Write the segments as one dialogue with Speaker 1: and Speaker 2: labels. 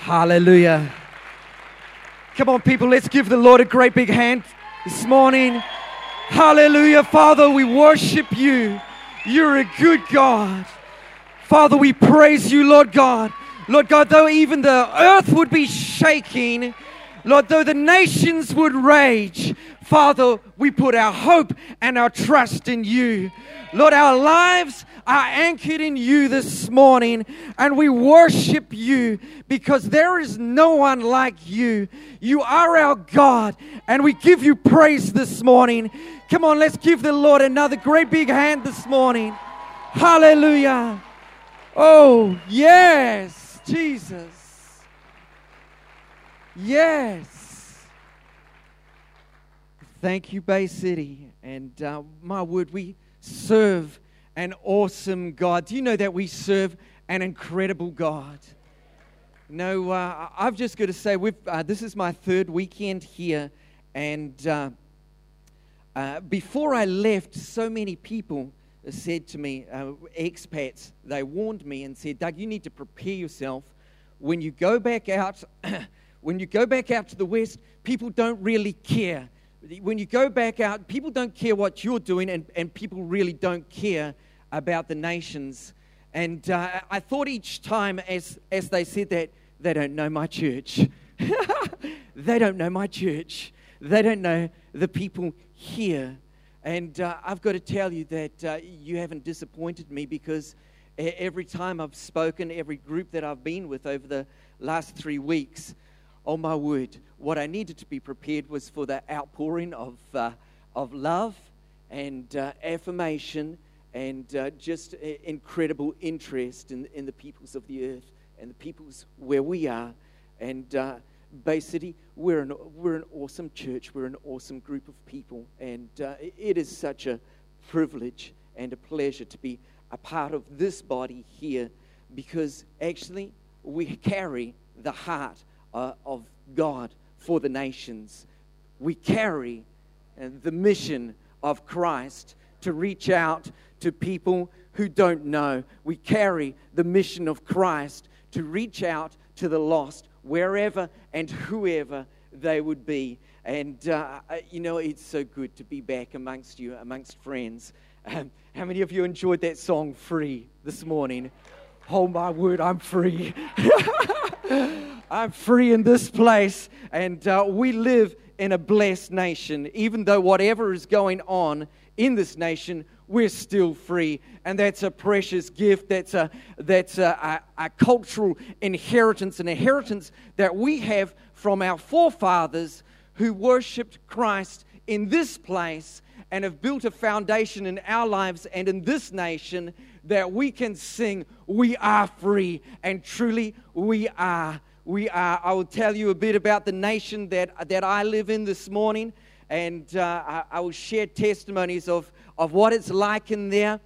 Speaker 1: Hallelujah. Come on, people, let's give the Lord a great big hand this morning. Hallelujah. Father, we worship you. You're a good God. Father, we praise you, Lord God. Lord God, though even the earth would be shaking, Lord, though the nations would rage, Father, we put our hope and our trust in you. Lord, our lives are anchored in you this morning, and we worship you because there is no one like you. You are our God, and we give you praise this morning. Come on, let's give the Lord another great big hand this morning. Hallelujah. Oh, yes, Jesus. Yes. Thank you, Bay City. And uh, my word, we serve an awesome God. Do you know that we serve an incredible God? No, uh, I've just got to say, uh, this is my third weekend here. And uh, uh before I left, so many people said to me, uh, expats, they warned me and said, Doug, you need to prepare yourself. When you go back out, when you go back out to the West, people don't really care when you go back out, people don't care what you're doing, and, and people really don't care about the nations. And uh, I thought each time as, as they said that, they don't know my church. they don't know my church. They don't know the people here. And uh, I've got to tell you that uh, you haven't disappointed me because every time I've spoken, every group that I've been with over the last three weeks, oh my word, what I needed to be prepared was for the outpouring of, uh, of love and uh, affirmation and uh, just incredible interest in, in the peoples of the earth and the peoples where we are. And uh, Bay City, we're an, we're an awesome church. We're an awesome group of people. And uh, it is such a privilege and a pleasure to be a part of this body here because actually we carry the heart uh, of God for the nations. We carry uh, the mission of Christ to reach out to people who don't know. We carry the mission of Christ to reach out to the lost wherever and whoever they would be. And, uh, uh you know, it's so good to be back amongst you, amongst friends. Um, how many of you enjoyed that song, Free, this morning? Oh, my word, I'm free. I'm free in this place, and uh, we live in a blessed nation. Even though whatever is going on in this nation, we're still free. And that's a precious gift. That's a, that's a, a, a cultural inheritance, an inheritance that we have from our forefathers who worshiped Christ in this place and have built a foundation in our lives and in this nation that we can sing, We are free, and truly we are we are, I will tell you a bit about the nation that, that I live in this morning, and uh, I, I, will share testimonies of, of what it's like in there.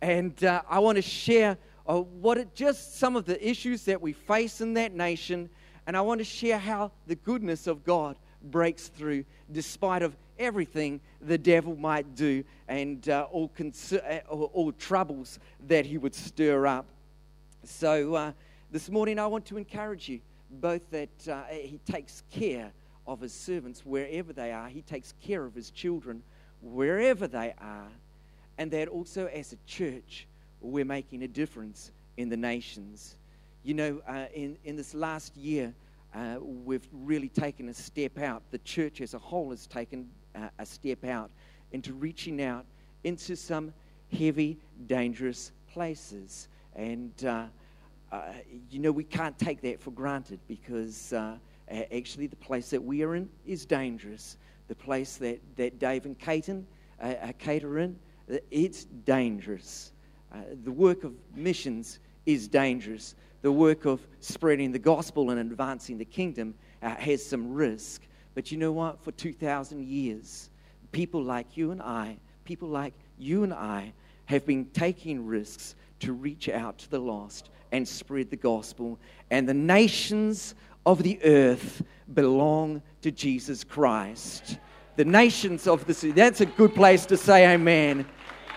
Speaker 1: And uh, I want to share uh, what it, just some of the issues that we face in that nation, and I want to share how the goodness of God breaks through despite of everything the devil might do and uh, all, cons- uh, all troubles that he would stir up. So uh, this morning I want to encourage you both that uh, he takes care of his servants wherever they are, he takes care of his children wherever they are, and that also as a church, we're making a difference in the nations. You know, uh, in, in this last year, uh, we've really taken a step out. The church as a whole has taken uh, a step out into reaching out into some heavy, dangerous places. And uh, uh, you know, we can't take that for granted because uh, actually the place that we are in is dangerous. The place that, that Dave and Caton, uh, cater in, uh, it's dangerous. Uh, the work of missions is dangerous. The work of spreading the gospel and advancing the kingdom uh, has some risk. But you know what? For 2,000 years, people like you and I, people like you and I, have been taking risks to reach out to the lost and spread the gospel. And the nations of the earth belong to Jesus Christ. The nations of the sea. That's a good place to say amen.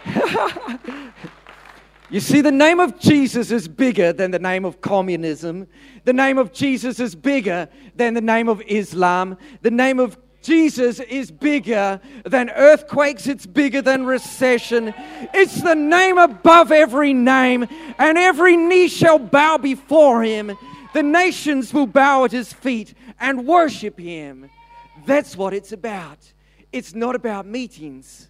Speaker 1: You see, the name of Jesus is bigger than the name of communism. The name of Jesus is bigger than the name of Islam. The name of Jesus is bigger than earthquakes, it's bigger than recession. It's the name above every name, and every knee shall bow before him. The nations will bow at his feet and worship him. That's what it's about. It's not about meetings,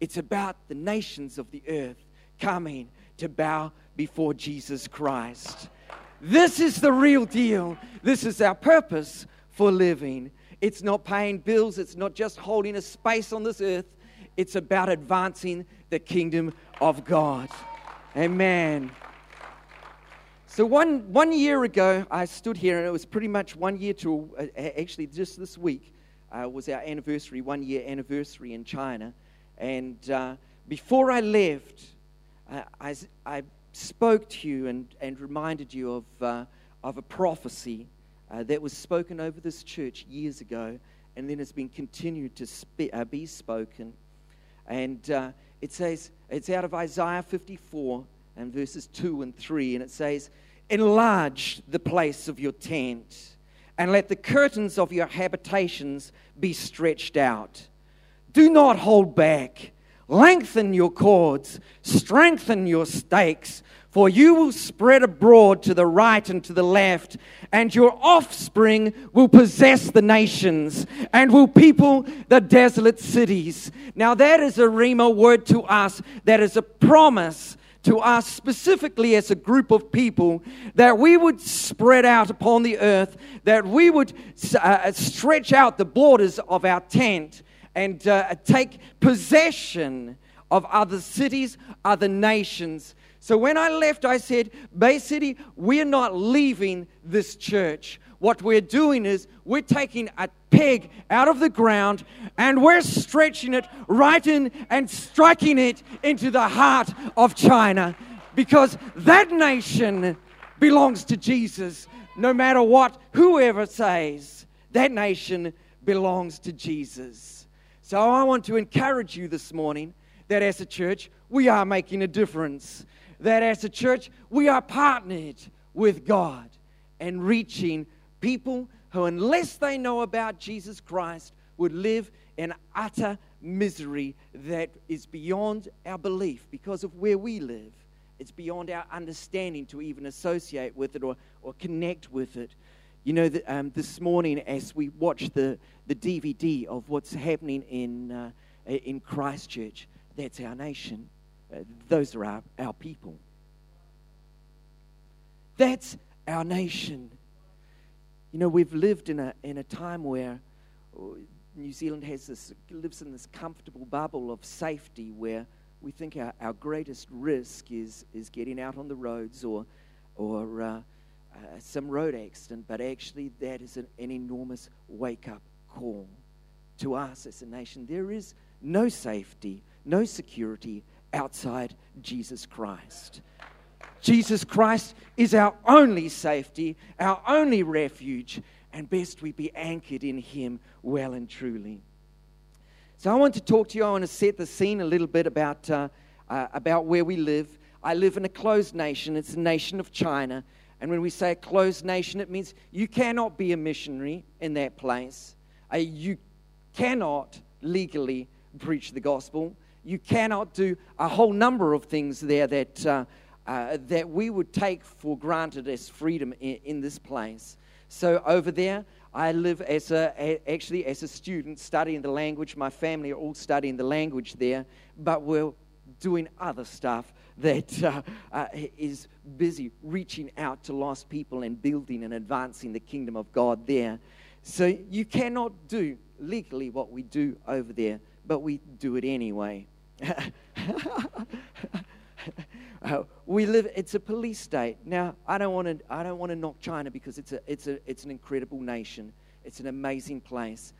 Speaker 1: it's about the nations of the earth coming to bow before Jesus Christ. This is the real deal. This is our purpose for living. It's not paying bills, it's not just holding a space on this earth. It's about advancing the kingdom of God. Amen. So, one, one year ago, I stood here, and it was pretty much one year to uh, actually just this week uh, was our anniversary, one year anniversary in China. And uh, before I left, uh, I, I spoke to you and, and reminded you of, uh, of a prophecy that was spoken over this church years ago and then has been continued to spe- be spoken. And it says, it's out of Isaiah 54 and verses 2 and 3, and it says, Enlarge the place of your tent, and let the curtains of your habitations be stretched out. Do not hold back. Lengthen your cords, strengthen your stakes, for you will spread abroad to the right and to the left, and your offspring will possess the nations and will people the desolate cities. Now, that is a Rhema word to us, that is a promise to us specifically as a group of people that we would spread out upon the earth, that we would uh, stretch out the borders of our tent and uh, take possession of other cities, other nations. So when I left, I said, Bay City, we're not leaving this church. What we're doing is we're taking a peg out of the ground and we're stretching it right in and striking it into the heart of China because that nation belongs to Jesus. No matter what, whoever says, that nation belongs to Jesus. So I want to encourage you this morning that as a church, we are making a difference. That as a church, we are partnered with God and reaching people who, unless they know about Jesus Christ, would live in utter misery that is beyond our belief because of where we live. It's beyond our understanding to even associate with it or, or connect with it. You know, that, um, this morning as we watch the, the DVD of what's happening in, uh, in Christchurch, that's our nation. Uh, those are our, our people. That's our nation. You know, we've lived in a, in a time where uh, New Zealand has this, lives in this comfortable bubble of safety where we think our, our greatest risk is, is getting out on the roads or, or uh, uh, some road accident, but actually that is an, an enormous wake up call to us as a nation. There is no safety, no security outside Jesus Christ. Jesus Christ is our only safety, our only refuge, and best we be anchored in Him well and truly. So I want to talk to you. I want to set the scene a little bit about, uh, uh, about where we live. I live in a closed nation. It's a nation of China. And when we say a closed nation, it means you cannot be a missionary in that place. Uh, you cannot legally preach the gospel. You cannot do a whole number of things there that, uh, that we would take for granted as freedom in, in, this place. So over there, I live as a, a, actually as a student studying the language. My family are all studying the language there, but we're doing other stuff that uh, uh, is busy reaching out to lost people and building and advancing the kingdom of God there. So you cannot do legally what we do over there, but we do it anyway. uh, we live it's a police state. Now i don't want to i don't want to knock china because it's a it's a it's an incredible nation. It's an amazing place.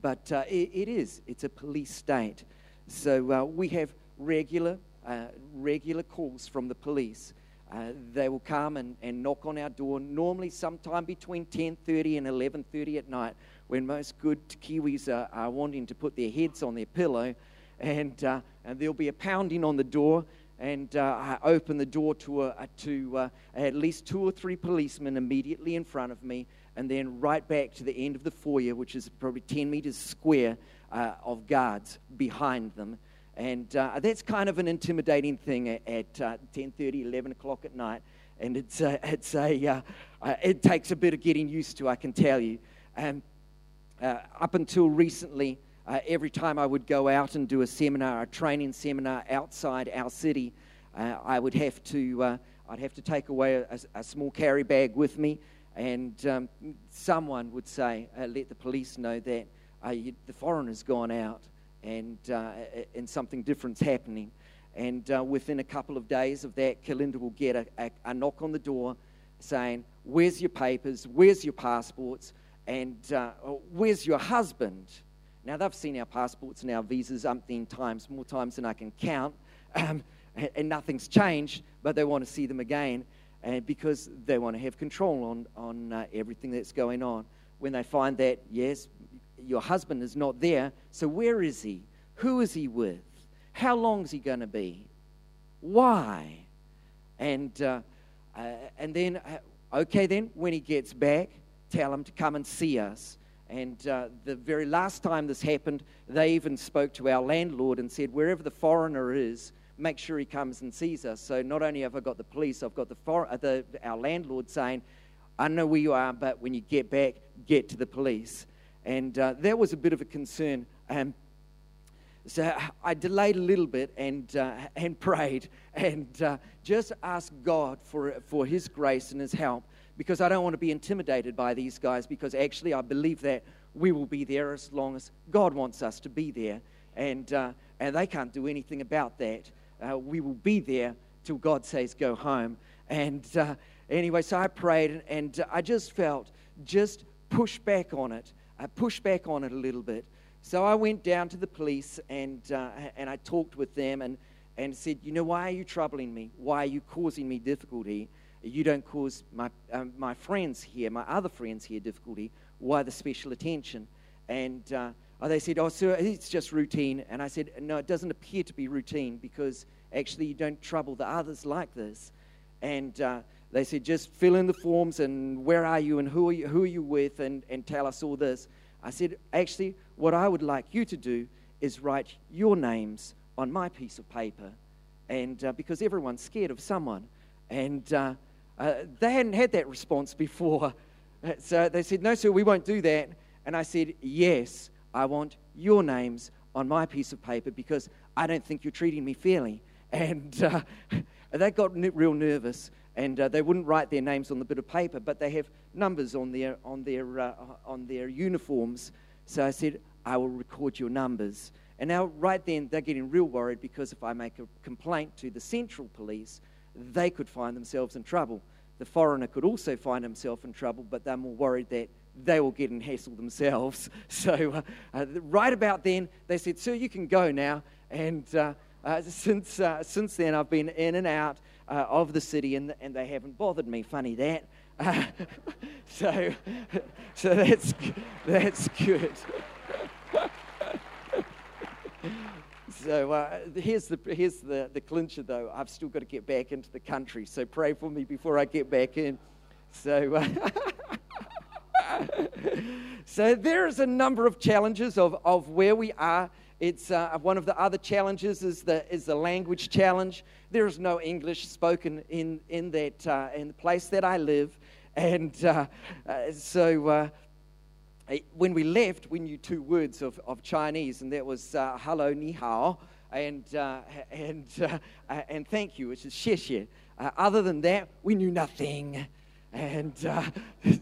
Speaker 1: But uh, it, it is. It's a police state. So uh, we have regular uh, regular calls from the police. Uh, they will come and, and knock on our door, normally sometime between 10.30 and 11.30 at night, when most good Kiwis are, are wanting to put their heads on their pillow, and, uh, and there'll be a pounding on the door, and uh, I opened the door to, a, to uh, at least two or three policemen immediately in front of me, and then right back to the end of the foyer, which is probably 10 meters square uh, of guards behind them. And uh, that's kind of an intimidating thing at, at uh, 10:30, 11 o'clock at night. And it's, uh, it's a, uh, uh, it takes a bit of getting used to, I can tell you. Um, up until recently, every time I would go out and do a seminar, a training seminar outside our city, I would have to, I'd have to take away a, a small carry bag with me and um, someone would say, uh, let the police know that uh, you, the foreigner's gone out and, uh, and something different's happening. And uh, within a couple of days of that, Kalinda will get a, a, a, knock on the door saying, Where's your papers? Where's your passports? And uh, where's your husband? Now, they've seen our passports and our visas umpteen times, more times than I can count, um, and nothing's changed, but they want to see them again and because they want to have control on, on uh, everything that's going on. When they find that, yes, your husband is not there, so where is he? Who is he with? How long is he going to be? Why? And, uh, uh, and then, uh, okay, then, when he gets back, tell him to come and see us. And uh, the very last time this happened, they even spoke to our landlord and said, wherever the foreigner is, make sure he comes and sees us. So not only have I got the police, I've got the, for, uh, the our landlord saying, I know where you are, but when you get back, get to the police. And uh, that was a bit of a concern. Um, so I delayed a little bit and, uh, and prayed and uh, just asked God for, for His grace and His help because I don't want to be intimidated by these guys because actually I believe that we will be there as long as God wants us to be there. And, uh, and they can't do anything about that uh, we will be there till God says go home. And uh, anyway, so I prayed and, and uh, I just felt just push back on it, I push back on it a little bit. So I went down to the police and, uh, and I talked with them and, and said, You know, why are you troubling me? Why are you causing me difficulty? You don't cause my, um, my friends here, my other friends here, difficulty. Why the special attention? And uh, they said, Oh, sir, it's just routine. And I said, No, it doesn't appear to be routine because actually you don't trouble the others like this. And uh, they said, Just fill in the forms and where are you and who are you, who are you with and, and tell us all this. I said, Actually, what I would like you to do is write your names on my piece of paper. And uh, because everyone's scared of someone. And uh, uh they hadn't had that response before. So they said, No, sir, we won't do that. And I said, Yes, I want your names on my piece of paper because I don't think you're treating me fairly. And uh, they got real nervous and uh, they wouldn't write their names on the bit of paper, but they have numbers on their, on their, uh, on their uniforms. So I said, I will record your numbers. And now, right then, they're getting real worried because if I make a complaint to the central police, they could find themselves in trouble. The foreigner could also find himself in trouble, but they're more worried that they will get in hassle themselves. So, uh, uh, right about then, they said, Sir, you can go now. And uh, uh since, since then, I've been in and out of the city, and, and they haven't bothered me. Funny that. so, so that's, that's good. So here's, the, here's the, the clincher, though. I've still got to get back into the country, so pray for me before I get back in. So. so there's a number of challenges of, of where we are. It's uh, one of the other challenges is the, is the language challenge. There is no English spoken in, in, that, uh, in the place that I live. And uh, uh so uh, when we left, we knew two words of, of Chinese, and that was uh, hello, ni hao, and, and, and thank you, which is xie xie. other than that, we knew nothing. And uh,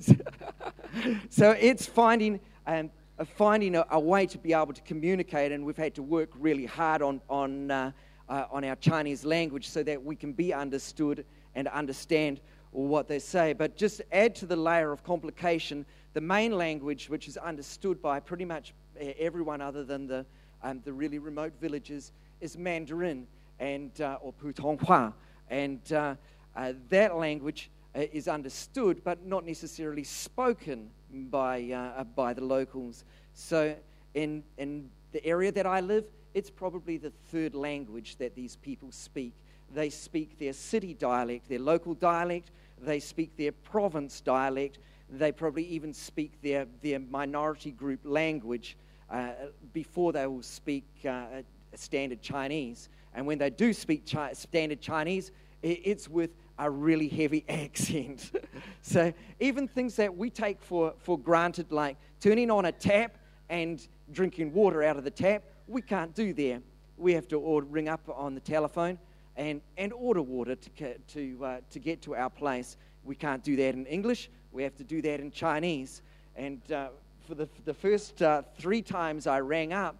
Speaker 1: so it's finding, um, finding a, a, way to be able to communicate, and we've had to work really hard on, on, uh, uh, on our Chinese language so that we can be understood and understand what they say. But just add to the layer of complication the main language, which is understood by pretty much everyone other than the, um, the really remote villages, is Mandarin and, uh, or Putonghua. And uh, uh, that language uh, is understood but not necessarily spoken by, uh, by the locals. So, in, in the area that I live, it's probably the third language that these people speak. They speak their city dialect, their local dialect, they speak their province dialect, they probably even speak their, their minority group language uh, before they will speak uh, standard Chinese. And when they do speak standard Chinese, it's with a really heavy accent. so even things that we take for, for granted, like turning on a tap and drinking water out of the tap, we can't do there. We have to ring up on the telephone and, and order water to, to, uh, to get to our place. We can't do that in English. We have to do that in Chinese. And uh, for the, the first uh, three times I rang up,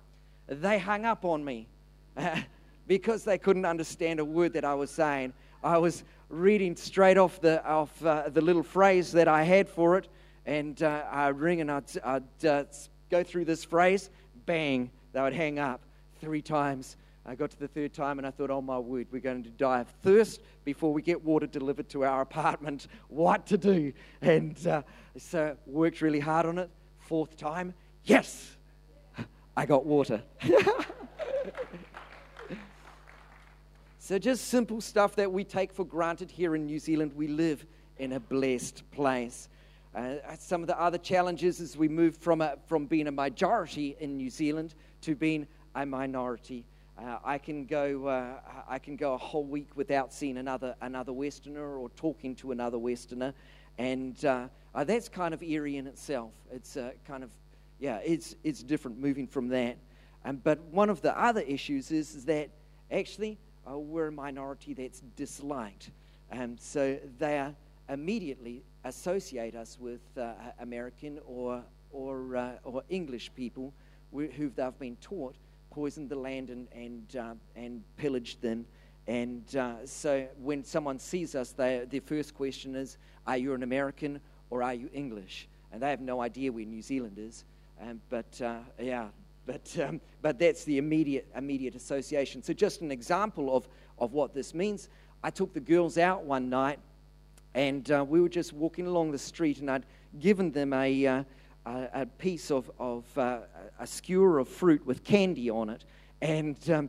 Speaker 1: they hung up on me because they couldn't understand a word that I was saying. I was reading straight off the, off, uh, the little phrase that I had for it, and uh, I'd ring and I'd, I'd uh, go through this phrase, bang, they would hang up three times. I got to the third time and I thought, oh my word, we're going to die of thirst before we get water delivered to our apartment. What to do? And uh, so worked really hard on it. Fourth time, yes, I got water. so just simple stuff that we take for granted here in New Zealand. We live in a blessed place. Uh, some of the other challenges as we move from, a, from being a majority in New Zealand to being a minority. Uh, I can go. Uh, I can go a whole week without seeing another another Westerner or talking to another Westerner, and uh, uh that's kind of eerie in itself. It's uh, kind of, yeah, it's it's different moving from that. Um, but one of the other issues is, is that actually we're a minority that's disliked, and um, so they immediately associate us with American or or or English people who they've been taught poisoned the land and, and, uh, and pillaged them. And uh, so when someone sees us, they, their first question is, Are you an American or are you English? And they have no idea where New Zealand is. Um, but uh, yeah, but, um, but that's the immediate, immediate association. So, just an example of, of what this means. I took the girls out one night and uh, we were just walking along the street, and I'd given them a, uh, a, a piece of, of uh, a skewer of fruit with candy on it. And, um,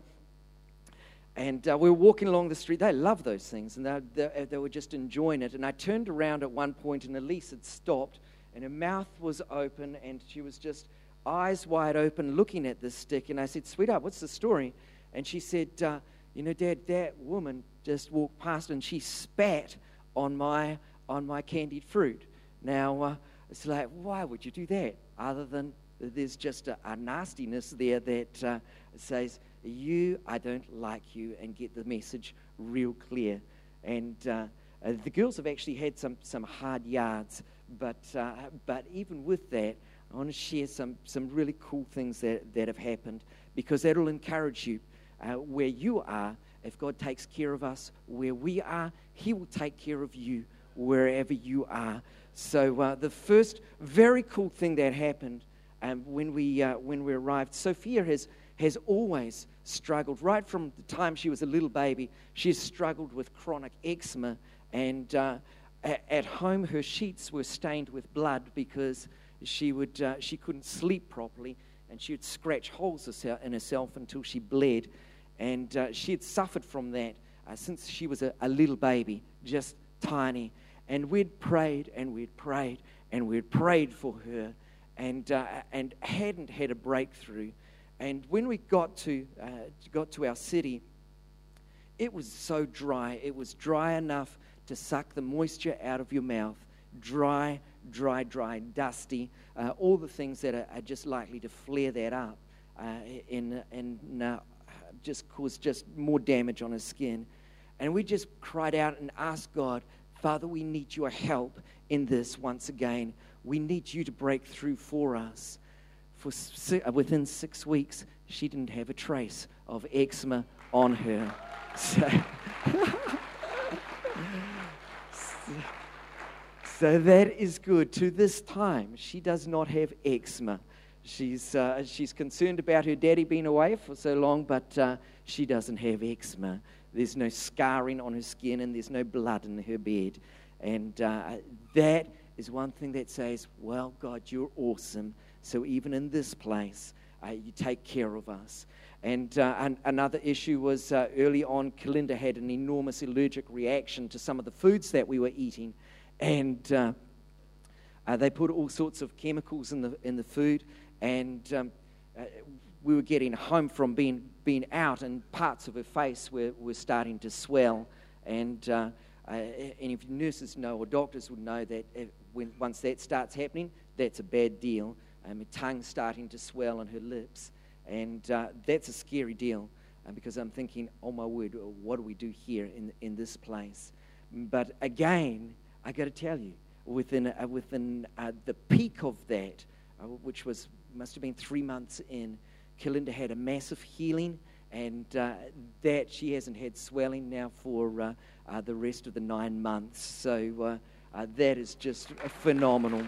Speaker 1: and uh, we were walking along the street. They love those things, and they, they, they, were just enjoying it. And I turned around at one point, and Elise had stopped, and her mouth was open, and she was just eyes wide open looking at this stick. And I said, Sweetheart, what's the story? And she said, uh, You know, Dad, that woman just walked past and she spat on my, on my candied fruit. Now, uh, it's like, why would you do that? Other than there's just a, a nastiness there that uh, says, You, I don't like you, and get the message real clear. And uh, uh, the girls have actually had some, some hard yards, but, uh, but even with that, I want to share some, some really cool things that, that have happened because that'll encourage you uh, where you are. If God takes care of us where we are, He will take care of you wherever you are. So uh, the first very cool thing that happened um, when, we, uh, when we arrived, Sophia has, has always struggled, right from the time she was a little baby, she's struggled with chronic eczema. And uh, at home, her sheets were stained with blood because she, would, uh, she couldn't sleep properly and she would scratch holes in herself until she bled. And uh, she had suffered from that uh, since she was a, a little baby, just tiny. And we'd prayed and we'd prayed and we'd prayed for her and, uh, and hadn't had a breakthrough. And when we got to, uh, got to our city, it was so dry. It was dry enough to suck the moisture out of your mouth. Dry, dry, dry, dusty. Uh, all the things that are, are, just likely to flare that up uh, and, and uh, just cause just more damage on his skin. And we just cried out and asked God Father, we need your help in this once again. We need you to break through for us. For within six weeks, she didn't have a trace of eczema on her. So, so that is good. To this time, she does not have eczema. She's, uh, she's concerned about her daddy being away for so long, but uh, she doesn't have eczema. There's no scarring on her skin, and there's no blood in her bed. And uh, that is one thing that says, Well, God, you're awesome. So even in this place, uh, you take care of us. And, uh, and another issue was uh, early on, Kalinda had an enormous allergic reaction to some of the foods that we were eating. And uh, uh they put all sorts of chemicals in the, in the food. And um, uh, we were getting home from being, being out, and parts of her face were, were starting to swell. And, uh, and if nurses know or doctors would know that when, once that starts happening, that's a bad deal. Um, her tongue starting to swell on her lips. And uh, that's a scary deal uh, because I'm thinking, oh my word, what do we do here in, in this place? But again, I got to tell you, within, uh, within uh, the peak of that, uh, which was must have been three months in, Kalinda had a massive healing, and uh, that she hasn't had swelling now for the rest of the nine months. So that is just phenomenal.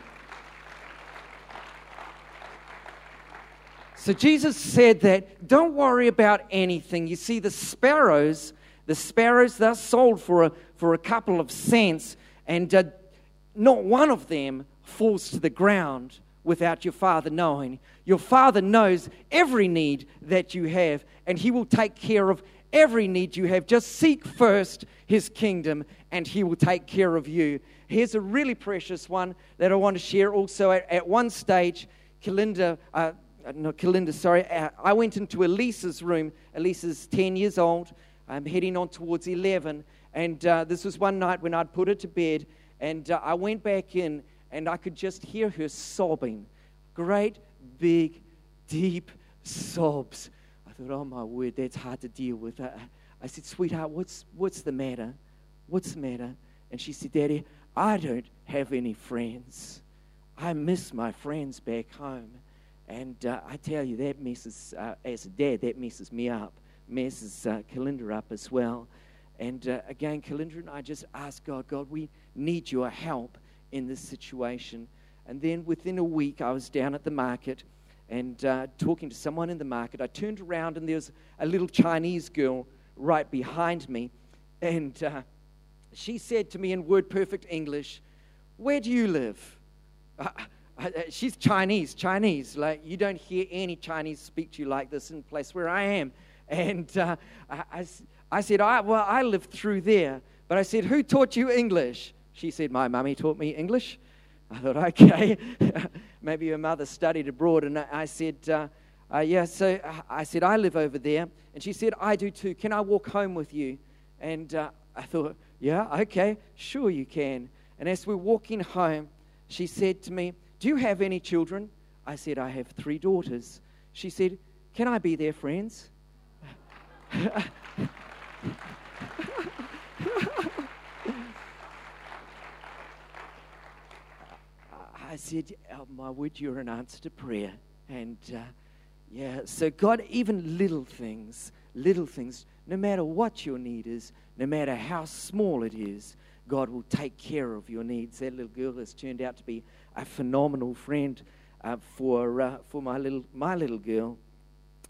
Speaker 1: So Jesus said that don't worry about anything. You see, the sparrows, the sparrows, they're sold for a, for a couple of cents, and uh, not one of them falls to the ground without your Father knowing. Your Father knows every need that you have, and He will take care of every need you have. Just seek first His kingdom, and He will take care of you. Here's a really precious one that I want to share also. At, at one stage, Kalinda, uh, uh, no, Kalinda, sorry, uh, I went into Elisa's room. Elisa's 10 years old. I'm heading on towards 11. And uh, this was one night when I'd put her to bed. And uh, I went back in and I could just hear her sobbing. Great, big, deep sobs. I thought, oh my word, that's hard to deal with. I, I said, sweetheart, what's, what's the matter? What's the matter? And she said, Daddy, I don't have any friends. I miss my friends back home. And uh, I tell you, that messes, uh, as a dad, that messes me up, messes uh, Kalinda up as well. And uh, again, Kalinda and I just ask God, God, we need your help in this situation. And then within a week, I was down at the market and uh, talking to someone in the market. I turned around and there was a little Chinese girl right behind me. And uh, she said to me in word perfect English, Where do you live? she's Chinese, Chinese. Like, you don't hear any Chinese speak to you like this in the place where I am. And uh, I, I, said, I, Well, I live through there. But I said, Who taught you English? She said, My mummy taught me English. I thought, Okay. Maybe your mother studied abroad. And I said, uh, uh, Yeah, so I said, I live over there. And she said, I do too. Can I walk home with you? And uh, I thought, Yeah, okay, sure you can. And as we're walking home, she said to me, do you have any children? I said, I have three daughters. She said, Can I be their friends? I said, oh, My word, you're an answer to prayer. And uh, yeah, so God, even little things, little things, no matter what your need is, no matter how small it is, God will take care of your needs. That little girl has turned out to be a phenomenal friend uh, for, uh, for my, little, my little girl.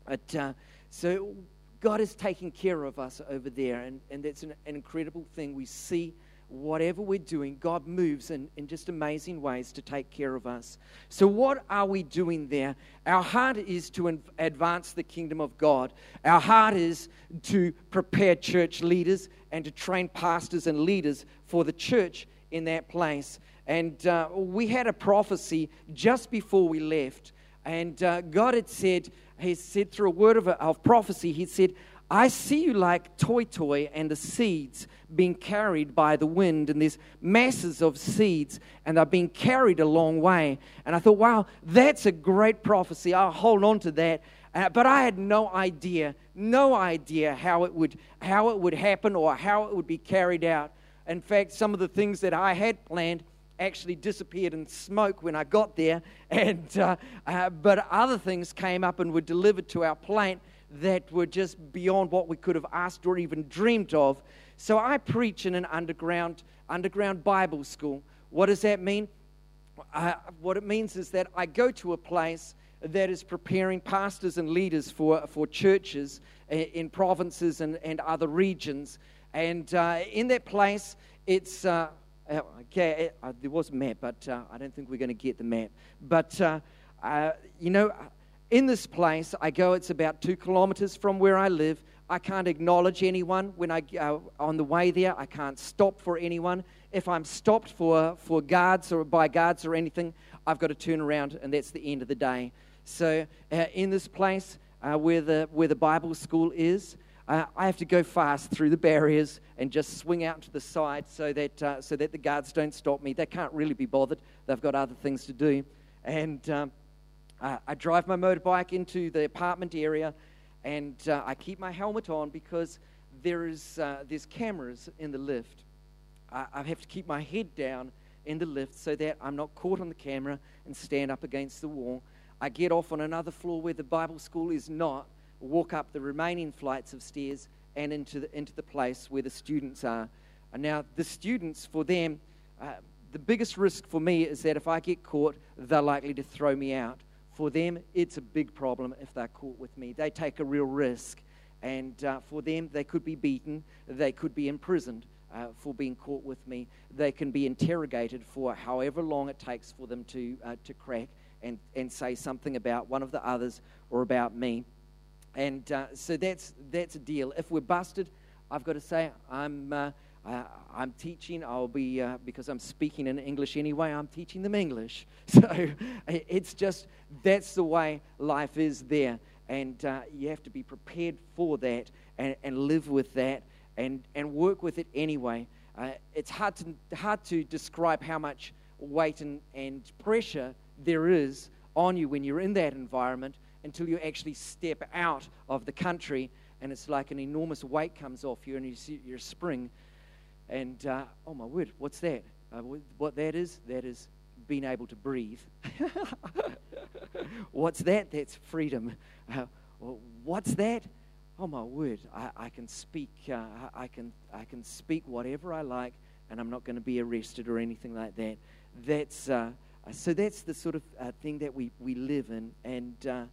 Speaker 1: But, uh, so God is taking care of us over there, and, and that's an, an incredible thing. We see whatever we're doing, God moves in, in just amazing ways to take care of us. So, what are we doing there? Our heart is to advance the kingdom of God. Our heart is to prepare church leaders and to train pastors and leaders for the church in that place. And uh, we had a prophecy just before we left. And uh, God had said, He said through a word of, of prophecy, He said, I see you like toetoe and the seeds being carried by the wind, and there's masses of seeds, and they're being carried a long way. And I thought, wow, that's a great prophecy. I'll hold on to that. Uh, but I had no idea, no idea how it would how it would happen or how it would be carried out. In fact, some of the things that I had planned actually disappeared in smoke when I got there, and uh, uh, but other things came up and were delivered to our plant that were just beyond what we could have asked or even dreamed of. So I preach in an underground underground Bible school. What does that mean? Uh, what it means is that I go to a place that is preparing pastors and leaders for, for churches in provinces and, and other regions. And uh, in that place, it's, uh, uh okay, uh, there was a map, but uh, I don't think we're going to get the map. But, uh, you know, in this place, I go, it's about two kilometers from where I live. I can't acknowledge anyone when I uh, on the way there. I can't stop for anyone. If I'm stopped for, for guards or by guards or anything, I've got to turn around, and that's the end of the day. So, uh, in this place uh, where, the, where the Bible school is, uh, I have to go fast through the barriers and just swing out to the side so that, uh, so that the guards don't stop me. They can't really be bothered, they've got other things to do. And um, I drive my motorbike into the apartment area and uh, I keep my helmet on because there is, uh, there's cameras in the lift. I, I have to keep my head down in the lift so that I'm not caught on the camera and stand up against the wall. I get off on another floor where the Bible school is not, walk up the remaining flights of stairs and into the, into the place where the students are. And now, the students, for them, uh, the biggest risk for me is that if I get caught, they're likely to throw me out. For them, it's a big problem if they're caught with me. They take a real risk. And uh, for them, they could be beaten, they could be imprisoned uh, for being caught with me. They can be interrogated for however long it takes for them to, uh, to crack and, and say something about one of the others or about me. And uh, so that's, that's a deal. If we're busted, I've got to say, I'm, uh, I, am teaching. I'll be, uh, because I'm speaking in English anyway, I'm teaching them English. So it's just, that's the way life is there. And uh, you have to be prepared for that and, and live with that and, and work with it anyway. Uh, it's hard to, hard to describe how much weight and, and pressure there is on you when you're in that environment until you actually step out of the country and it's like an enormous weight comes off you and you see your spring. And uh, oh my word, what's that? Uh, what that is, that is being able to breathe. what's that? That's freedom. Uh, what's that? oh my word, I, I can speak, uh, I, can, I can speak whatever I like, and I'm not going to be arrested or anything like that. That's, uh, so that's the sort of uh, thing that we, we live in. And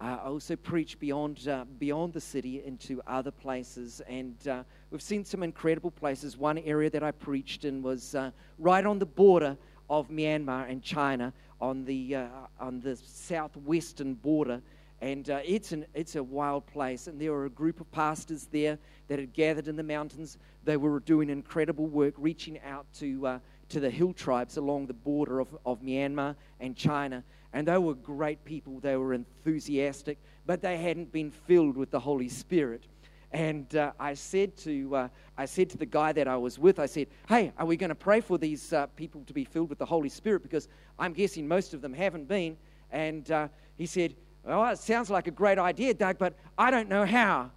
Speaker 1: I also preach beyond, uh, beyond the city into other places. And uh, we've seen some incredible places. One area that I preached in was right on the border of Myanmar and China, on the, on the southwestern border and uh, it's, an, it's a wild place. And there were a group of pastors there that had gathered in the mountains. They were doing incredible work, reaching out to, uh, to the hill tribes along the border of, of Myanmar and China. And they were great people. They were enthusiastic, but they hadn't been filled with the Holy Spirit. And uh, I said to uh, I said to the guy that I was with, I said, "Hey, are we going to pray for these uh, people to be filled with the Holy Spirit? Because I'm guessing most of them haven't been." And uh, he said, well, it sounds like a great idea, Doug, but I don't know how.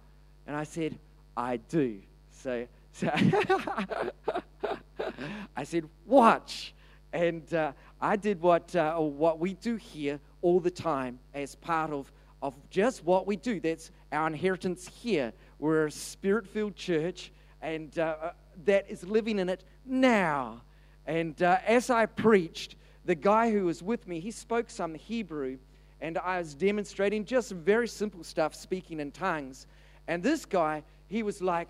Speaker 1: And I said, I do. So, so I said, watch. And uh, I did what, uh, what we do here all the time as part of, of just what we do. That's our inheritance here. We're a spirit filled church, and uh, uh, that is living in it now. And uh, as I preached, the guy who was with me, he spoke some Hebrew and I was demonstrating just very simple stuff, speaking in tongues. And this guy, he was like,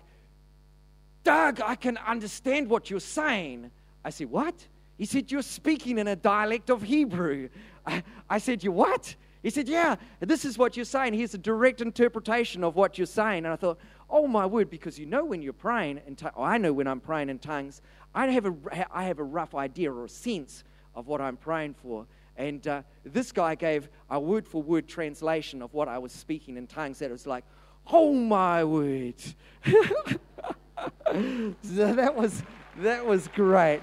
Speaker 1: Doug, I can understand what you're saying. I said, What? He said, You're speaking in a dialect of Hebrew. I, I said, You what? He said, Yeah, this is what you're saying. Here's a direct interpretation of what you're saying. And I thought, Oh my word, because you know when you're praying, and I know when I'm praying in tongues, I have, a, I have a rough idea or a sense of what I'm praying for. And uh, this guy gave a word for word translation of what I was speaking in tongues that was like, oh my word. so that was, that was great.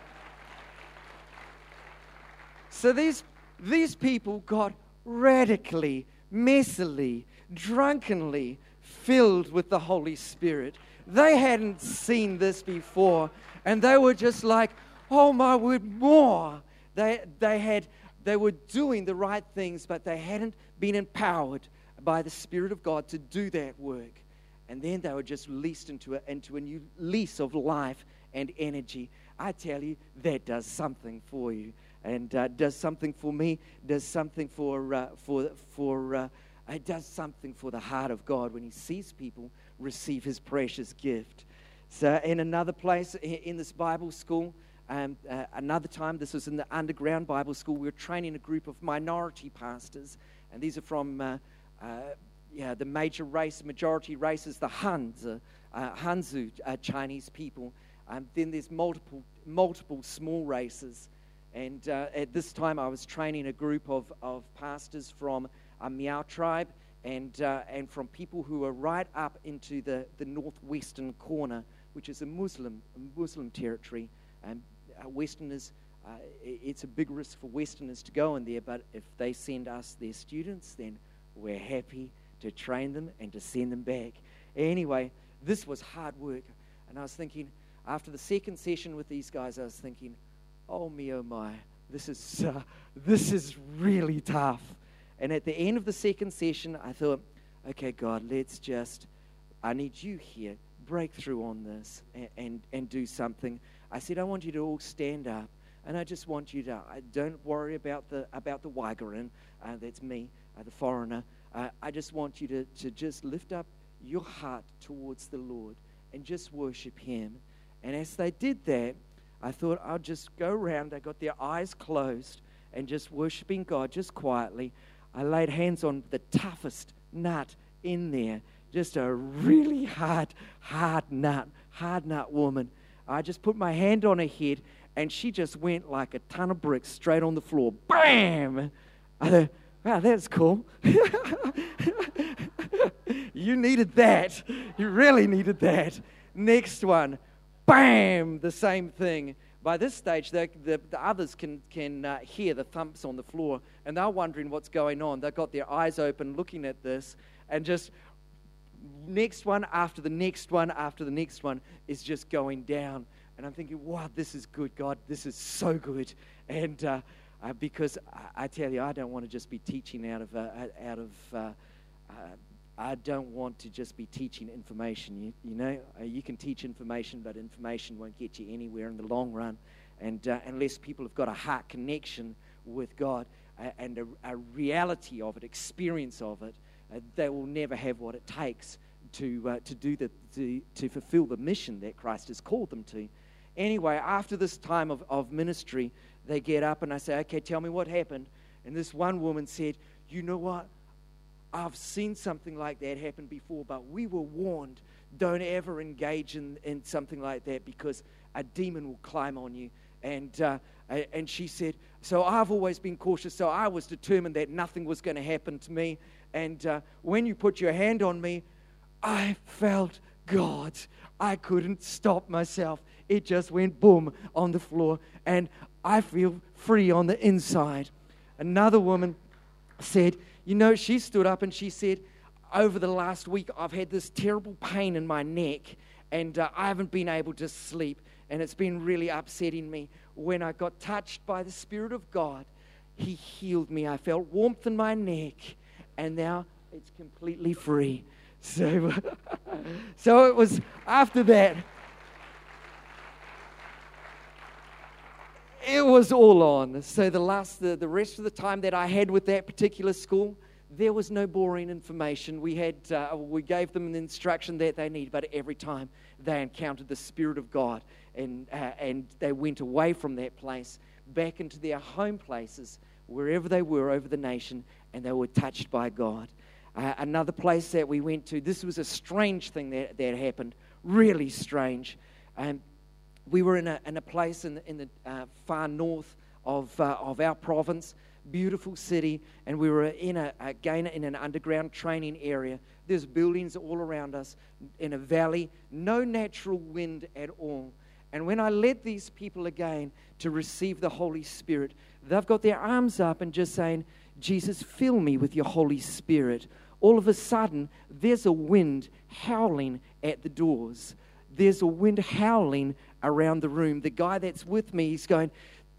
Speaker 1: So these, these people got radically, messily, drunkenly filled with the Holy Spirit. They hadn't seen this before, and they were just like, oh my word, more. They, they had they were doing the right things, but they hadn't been empowered by the Spirit of God to do that work. And then they were just released into a, into a new lease of life and energy. I tell you, that does something for you. And uh, does something for me, does something for, uh, for, for uh, it does something for the heart of God when He sees people receive His precious gift. So, in another place in this Bible school, um, uh, another time, this was in the underground Bible school, we were training a group of minority pastors, and these are from uh, uh, yeah, the major race, majority races, the Hans, uh, Hanzu uh, Chinese people. Um, then there's multiple, multiple small races. And uh, at this time, I was training a group of, of pastors from a Miao tribe and, uh, and from people who are right up into the, the northwestern corner, which is a Muslim, Muslim territory. And Westerners, uh, it's a big risk for Westerners to go in there, but if they send us their students, then we're happy to train them and to send them back. Anyway, this was hard work. And I was thinking, after the second session with these guys, I was thinking, oh me, oh my, this is, uh, this is really tough. And at the end of the second session, I thought, okay, God, let's just, I need you here, breakthrough on this and, and, and do something. I said, I want you to all stand up. And I just want you to, uh, don't worry about the, about the waiguoren, uh, that's me, uh, the foreigner. Uh, I just want you to, to just lift up your heart towards the Lord and just worship Him. And as they did that, I thought I'll just go around. I got their eyes closed and just worshiping God just quietly. I laid hands on the toughest nut in there, just a really hard, hard nut, hard nut woman. I just put my hand on her head and she just went like a ton of bricks straight on the floor. Bam! I thought, wow, that's cool. you needed that. You really needed that. Next one. Bam! The same thing. By this stage, the, the, the others can, can uh, hear the thumps on the floor and they're wondering what's going on. They've got their eyes open looking at this and just next one after the next one after the next one is just going down. And I'm thinking, wow, this is good, God. This is so good. And uh, uh, because I, I, tell you, I don't want to just be teaching out of, uh, out of uh, uh, I don't want to just be teaching information. You, you know, uh, you can teach information, but information won't get you anywhere in the long run. And uh, unless people have got a heart connection with God uh, and a, a, reality of it, experience of it, uh, they will never have what it takes to, to do the, to, to fulfill the mission that Christ has called them to. Anyway, after this time of, of ministry, they get up and I say, Okay, tell me what happened. And this one woman said, You know what? I've seen something like that happen before, but we were warned don't ever engage in, in something like that because a demon will climb on you. And, uh, and she said, So I've always been cautious, so I was determined that nothing was going to happen to me. And uh, when you put your hand on me, I felt God. I couldn't stop myself it just went boom on the floor, and I feel free on the inside. Another woman said, You know, she stood up and she said, Over the last week, I've had this terrible pain in my neck, and uh, I haven't been able to sleep, and it's been really upsetting me. When I got touched by the Spirit of God, He healed me. I felt warmth in my neck, and now it's completely free. So, so it was after that. It was all on. So the last, the, the rest of the time that I had with that particular school, there was no boring information. We had, uh, we gave them the instruction that they need, but every time they encountered the Spirit of God and, uh, and they went away from that place back into their home places, wherever they were over the nation, and they were touched by God. Uh, another place that we went to, this was a strange thing that, that happened, really strange. Um, we were in a, in a place in the, in the uh, far north of, uh, of our province, beautiful city, and we were in a, again in an underground training area. There's buildings all around us in a valley, no natural wind at all. And when I led these people again to receive the Holy Spirit, they've got their arms up and just saying, Jesus, fill me with your Holy Spirit. All of a sudden, there's a wind howling at the doors. There's a wind howling around the room. The guy that's with me, he's going,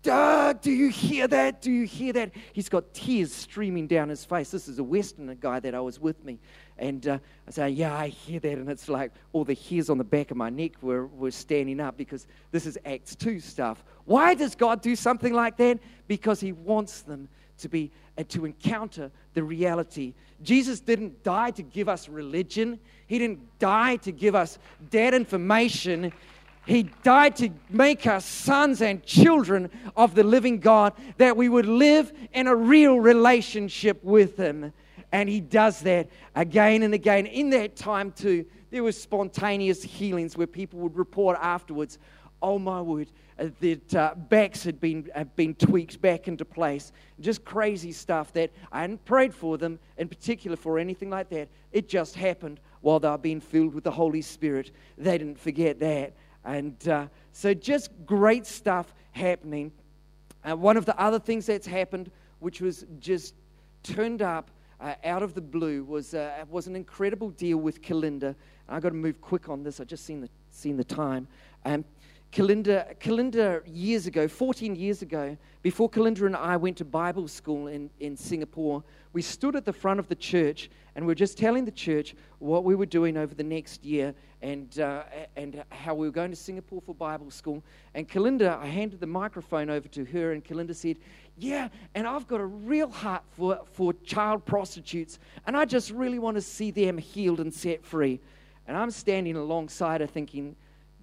Speaker 1: Doug, do you hear that? Do you hear that? He's got tears streaming down his face. This is a Westerner guy that I was with me. And uh, I say, Yeah, I hear that. And it's like all the hairs on the back of my neck were, were standing up because this is Acts 2 stuff. Why does God do something like that? Because He wants them to be and to encounter the reality. Jesus didn't die to give us religion. He didn't die to give us dead information. He died to make us sons and children of the living God, that we would live in a real relationship with Him. And He does that again and again. In that time, too, there were spontaneous healings where people would report afterwards, oh my word, that uh, backs had been, had been tweaked back into place. Just crazy stuff that I hadn't prayed for them in particular for anything like that. It just happened while they were being filled with the Holy Spirit. They didn't forget that. And uh, so just great stuff happening. Uh, one of the other things that's happened, which was just turned up uh, out of the blue, was, uh, was an incredible deal with Kalinda. I've got to move quick on this. I've just seen the, seen the time. Um, Kalinda, Kalinda, years ago, 14 years ago, before Kalinda and I went to Bible school in, in Singapore, we stood at the front of the church and we were just telling the church what we were doing over the next year and, uh, and how we were going to Singapore for Bible school. And Kalinda, I handed the microphone over to her, and Kalinda said, Yeah, and I've got a real heart for, for child prostitutes, and I just really want to see them healed and set free. And I'm standing alongside her thinking,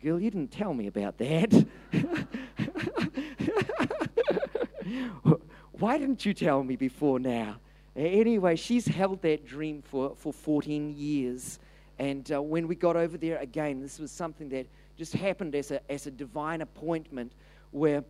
Speaker 1: Girl, you didn't tell me about that. Why didn't you tell me before now? Anyway, she's held that dream for, for 14 years. And uh, when we got over there again, this was something that just happened as a, as a divine appointment where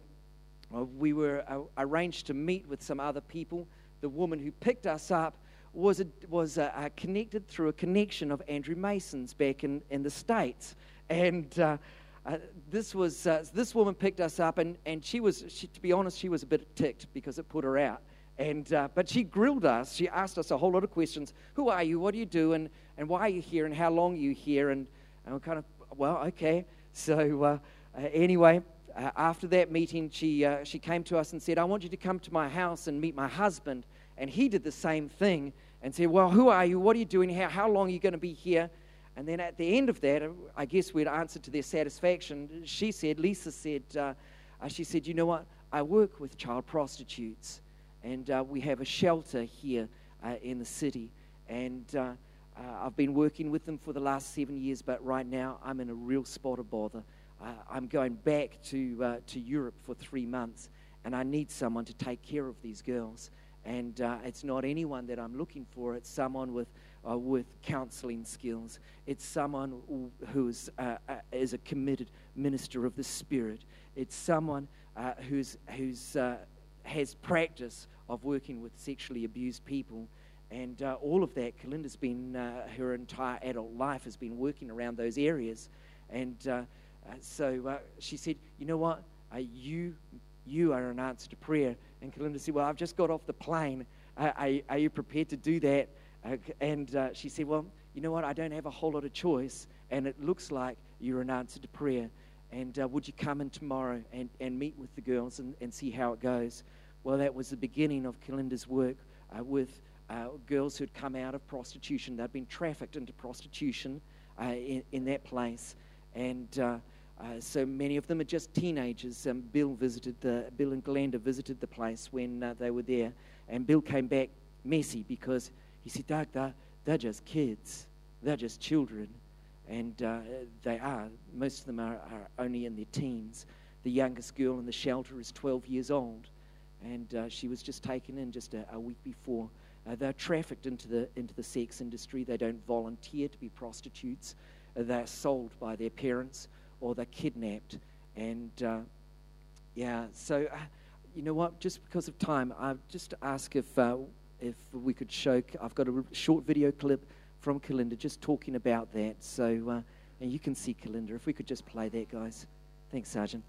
Speaker 1: uh, we were uh, arranged to meet with some other people. The woman who picked us up was, a, was a, connected through a connection of Andrew Mason's back in, in the States. And uh, uh, this was uh, this woman picked us up, and, and she was, she, to be honest, she was a bit ticked because it put her out. And, uh, but she grilled us. She asked us a whole lot of questions. Who are you? What do you do? And, and why are you here? And how long are you here? And, and we're kind of, well, okay. So uh, uh, anyway, after that meeting, she, she came to us and said, I want you to come to my house and meet my husband. And he did the same thing and said, well, who are you? What are you doing? here? how long are you going to be here? And then at the end of that, I guess we'd answered to their satisfaction. She said, Lisa said, uh, she said, you know what? I work with child prostitutes and uh, we have a shelter here uh, in the city. And uh, uh, I've been working with them for the last seven years, but right now I'm in a real spot of bother. Uh, I'm going back to, uh, to Europe for three months, and I need someone to take care of these girls. And it's not anyone that I'm looking for, it's someone with uh, with counseling skills. It's someone who is, uh, is a committed minister of the Spirit. It's someone uh, who's, who's has practice of working with sexually abused people. And uh, all of that, Kalinda's been, uh, her entire adult life has been working around those areas. And uh, uh so uh, she said, You know what? you, you are an answer to prayer. And Kalinda said, Well, I've just got off the plane. Are, are you prepared to do that? And uh, she said, Well, you know what? I don't have a whole lot of choice. And it looks like you're an answer to prayer. And uh, would you come in tomorrow and, and meet with the girls and, and see how it goes? Well, that was the beginning of Kalinda's work uh, with uh, girls who'd come out of prostitution. They'd been trafficked into prostitution uh, in, in, that place. And uh, so many of them are just teenagers. Um, Bill visited the, Bill and Glenda visited the place when they were there. And Bill came back messy because he said, Doug, they're, they're just kids. They're just children. And uh, they are. Most of them are, are, only in their teens. The youngest girl in the shelter is 12 years old. And uh, she was just taken in just a, a week before. Uh, they're trafficked into the, into the sex industry. They don't volunteer to be prostitutes. Uh, they're sold by their parents or they're kidnapped. And uh, yeah, so uh, you know what? Just because of time, I just ask if, if we could show. I've got a short video clip from Kalinda just talking about that. So, uh, and you can see Kalinda. If we could just play that, guys. Thanks, Sergeant.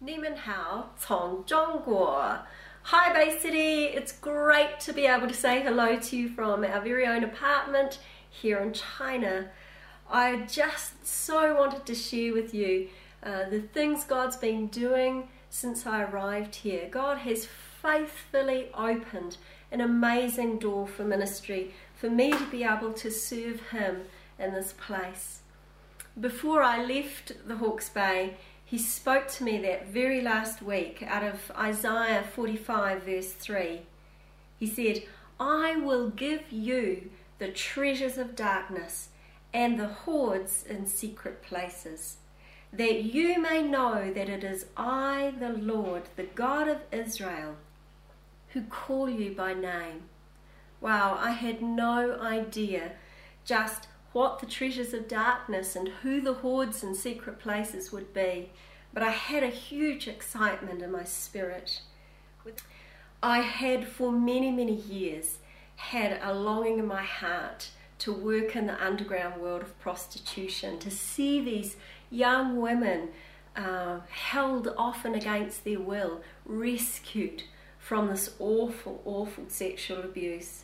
Speaker 2: 你们好，从中国。 Hi Bay City, it's great to be able to say hello to you from our very own apartment here in China. I just so wanted to share with you uh, the things God's been doing since I arrived here. God has faithfully opened an amazing door for ministry for me to be able to serve Him in this place. before I left the Hawke's Bay, he spoke to me that very last week out of Isaiah 45, verse 3. He said, I will give you the treasures of darkness and the hoards in secret places, that you may know that it is I, the Lord, the God of Israel, who call you by name. Wow, I had no idea just what the treasures of darkness and who the hoards and secret places would be, but I had a huge excitement in my spirit. I had for many, many years had a longing in my heart to work in the underground world of prostitution, to see these young women uh, held often against their will, rescued from this awful, awful sexual abuse.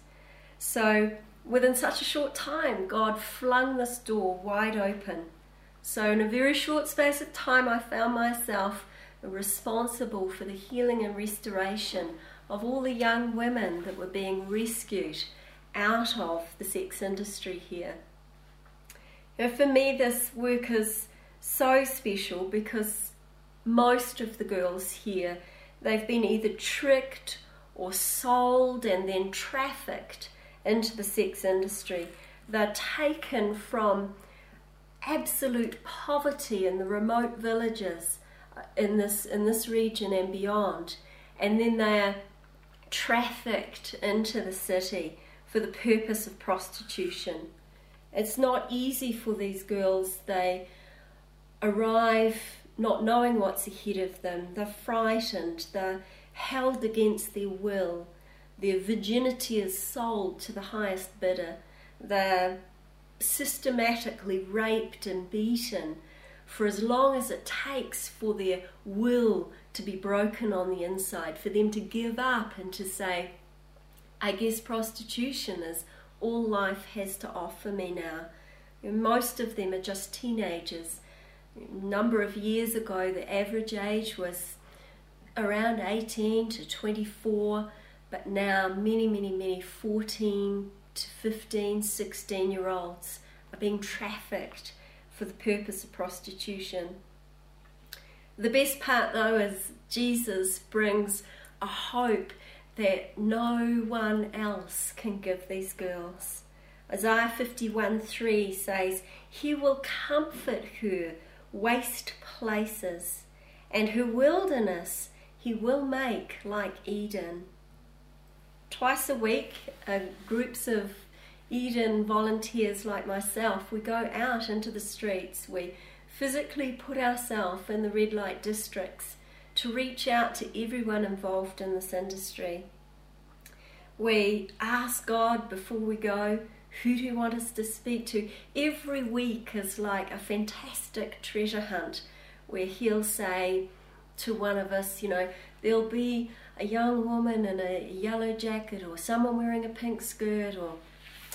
Speaker 2: So within such a short time, God flung this door wide open. So, in a very short space of time, I found myself responsible for the healing and restoration of all the young women that were being rescued out of the sex industry here. You know, for me, this work is so special because most of the girls here, they've been either tricked or sold and then trafficked into the sex industry. They're taken from absolute poverty in the remote villages uh, in this in this region and beyond, and then they're trafficked into the city for the purpose of prostitution. It's not easy for these girls. They arrive not knowing what's ahead of them. They're frightened. They're held against their will. Their virginity is sold to the highest bidder. They're systematically raped and beaten for as long as it takes for their will to be broken on the inside, for them to give up and to say, I guess prostitution is all life has to offer me now. Most of them are just teenagers. A number of years ago, the average age was around 18 to 24 but now many, many, many 14 to 15, 16 year olds are being trafficked for the purpose of prostitution. The best part though is Jesus brings a hope that no one else can give these girls. Isaiah 51 3 says, He will comfort her waste places, and her wilderness he will make like Eden twice a week, uh, groups of Eden volunteers like myself, we go out into the streets. We physically put ourselves in the red light districts to reach out to everyone involved in this industry. We ask God before we go, who do you want us to speak to? Every week is like a fantastic treasure hunt where He'll say to one of us, you know, there'll be a young woman in a yellow jacket or someone wearing a pink skirt or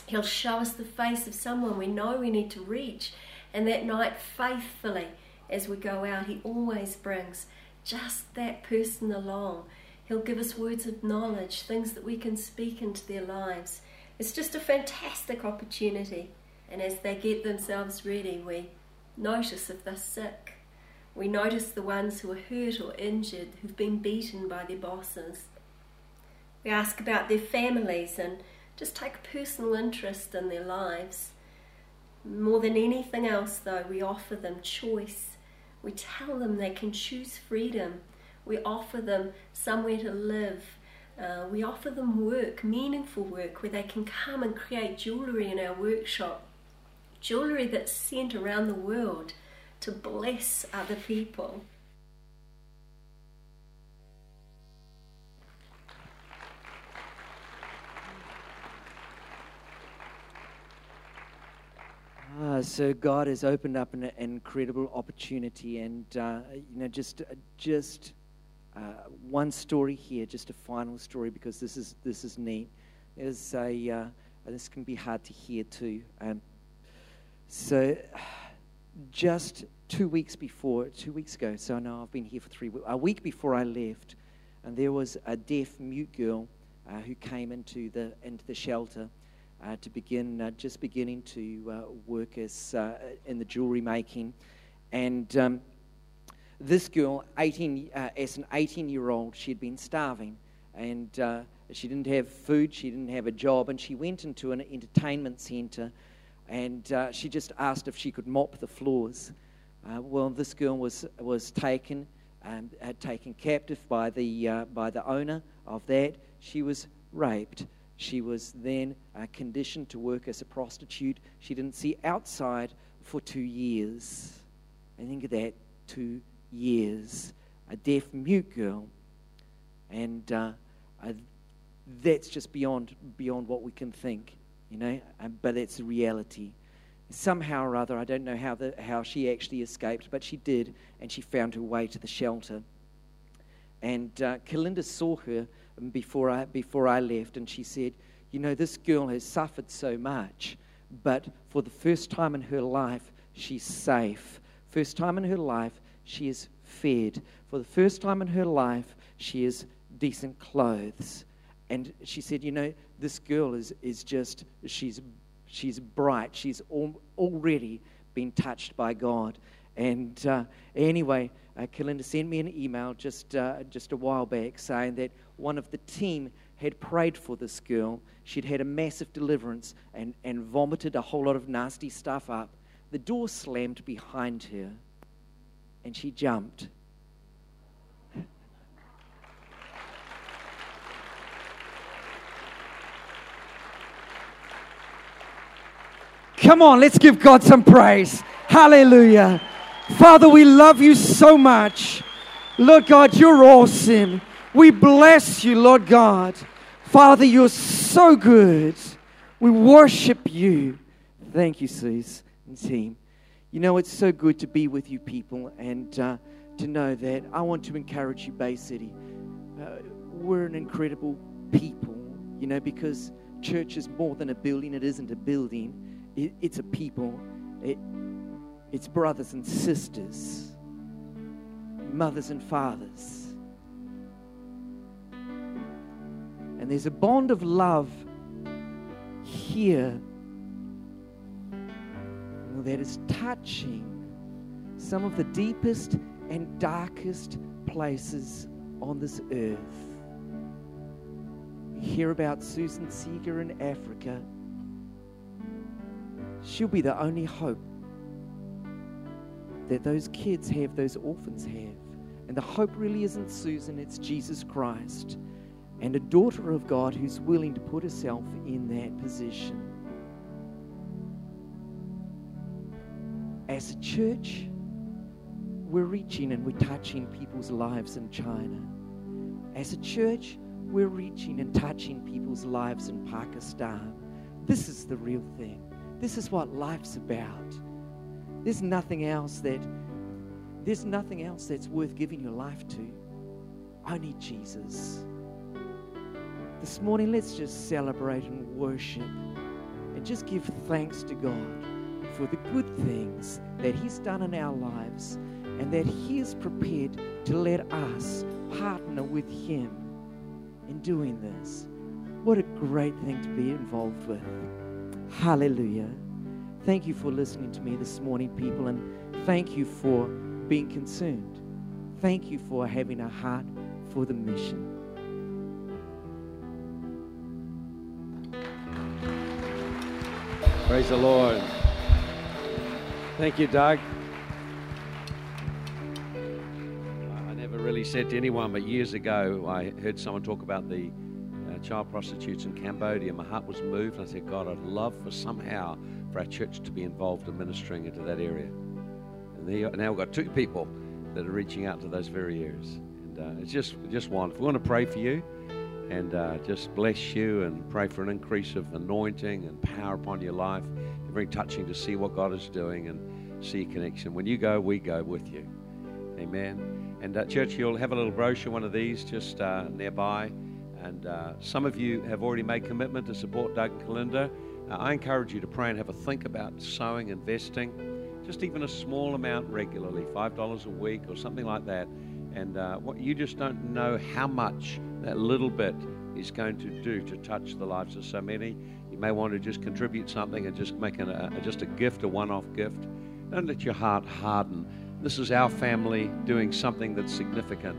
Speaker 2: he'll show us the face of someone we know we need to reach. And that night faithfully as we go out he always brings just that person along. He'll give us words of knowledge things that we can speak into their lives. It's just a fantastic opportunity. And as they get themselves ready we notice if they're sick we notice the ones who are hurt or injured, who've been beaten by their bosses. We ask about their families and just take a personal interest in their lives. More than anything else, though, we offer them choice. We tell them they can choose freedom. We offer them somewhere to live. Uh, we offer them work, meaningful work, where they can come and create jewellery in our workshop. Jewellery that's sent around the world to bless other people.
Speaker 1: Ah, so God has opened up an, incredible opportunity, and uh, you know, just uh, just uh, one story here, just a final story, because this is this is neat. There's a uh, this can be hard to hear too. Um, so, just two weeks before, two weeks ago, so now I've been here for three weeks, a week before I left, and there was a deaf, mute girl uh, who came into the, into the shelter. uh, to begin, uh, just beginning to uh, work as uh, in the jewelry making, and um, this girl, 18, uh, as an 18-year-old, she had been starving, and uh, she didn't have food, she didn't have a job, and she went into an entertainment center, and she just asked if she could mop the floors. Well, this girl was was taken. Um, taken captive by the by the owner of that. She was raped. She was then uh, conditioned to work as a prostitute. She didn't see outside for two years. I think of that two years. A deaf mute girl. And uh, uh, that's just beyond, beyond what we can think, you know, um, but it's reality. Somehow or other, I don't know how, the, how she actually escaped, but she did, and she found her way to the shelter. And uh, Kalinda saw her before I, before I left, and she said, You know, this girl has suffered so much, but for the first time in her life, she's safe. First time in her life, she is fed. For the first time in her life, she has decent clothes. And she said, You know, this girl is, is just, she's, she's bright. She's al- already been touched by God. And uh, anyway, uh, Kalinda sent me an email just, uh, just a while back saying that one of the team had prayed for this girl. She'd had a massive deliverance and, and vomited a whole lot of nasty stuff up. The door slammed behind her, and she jumped. Come on, let's give God some praise. Hallelujah. Father, we love you so much. Lord God, you're awesome. We bless you, Lord God. Father, you're so good. We worship you. Thank you, Suze and team. You know, it's so good to be with you people and uh, to know that I want to encourage you, Bay City. Uh, we're an incredible people, you know, because church is more than a building. It isn't a building, it, it's a people. It, it's brothers and sisters, mothers and fathers. And there's a bond of love here that is touching some of the deepest and darkest places on this earth. We hear about Susan Seeger in Africa. She'll be the only hope that those kids have, those orphans have. And the hope really isn't Susan, it's Jesus Christ and a daughter of God who's willing to put herself in that position. As a church, we're reaching and we're touching people's lives in China. As a church, we're reaching and touching people's lives in Pakistan. This is the real thing. This is what life's about. There's nothing else that there's nothing else that's worth giving your life to. Only Jesus. This morning, let's just celebrate and worship and just give thanks to God for the good things that He's done in our lives and that He is prepared to let us partner with Him in doing this. What a great thing to be involved with. Hallelujah. Thank you for listening to me this morning, people, and thank you for being concerned. Thank you for having a heart for the mission.
Speaker 3: Praise the Lord. Thank you, Doug. I never really said to anyone, but years ago I heard someone talk about the child prostitutes in Cambodia. My heart was moved. I said, God, I'd love for somehow for our church to be involved in ministering into that area. And there, now we've got two people that are reaching out to those very areas. And uh, it's just, just wonderful. We want to pray for you and uh, just bless you and pray for an increase of anointing and power upon your life. It's very touching to see what God is doing and see connection. When you go, we go with you. Amen. And uh, church, you'll have a little brochure, one of these, just uh, nearby. And uh, some of you have already made commitment to support Doug Kalinda. Uh, I encourage you to pray and have a think about sowing, investing, just even a small amount regularly, $5 a week or something like that. And uh, what you just don't know how much that little bit is going to do to touch the lives of so many. You may want to just contribute something and just make an, a, just a gift, a one off gift. Don't let your heart harden. This is our family doing something that's significant.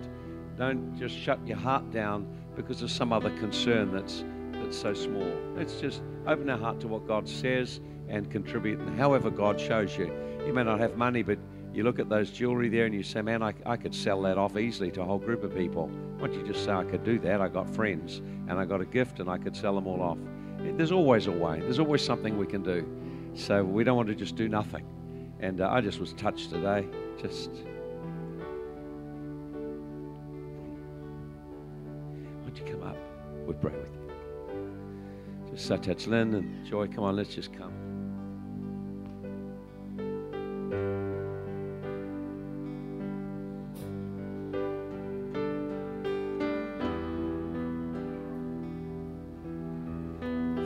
Speaker 3: Don't just shut your heart down because of some other concern that's, that's so small. Let's just open our heart to what God says and contribute, and however God shows you. You may not have money, but you look at those jewelry there and you say, Man, I, I could sell that off easily to a whole group of people. Why don't you just say, I could do that? I got friends and I got a gift and I could sell them all off. There's always a way, there's always something we can do. So we don't want to just do nothing. And uh, I just was touched today. Just. Don't you come up? We'll pray with you. Just such Lynn and Joy. Come on, let's just come.